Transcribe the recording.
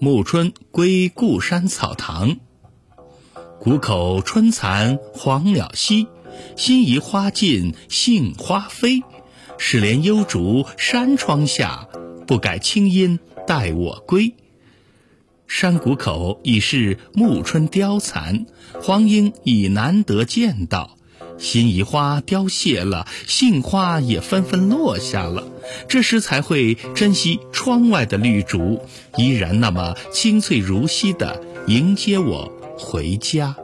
暮春归故山草堂。谷口春残黄鸟稀，辛夷花尽杏花飞。是怜幽竹山窗下，不改清音待我归。山谷口已是暮春凋残，黄莺已难得见到。心仪花凋谢了，杏花也纷纷落下了。这时才会珍惜窗外的绿竹，依然那么清脆如昔的迎接我回家。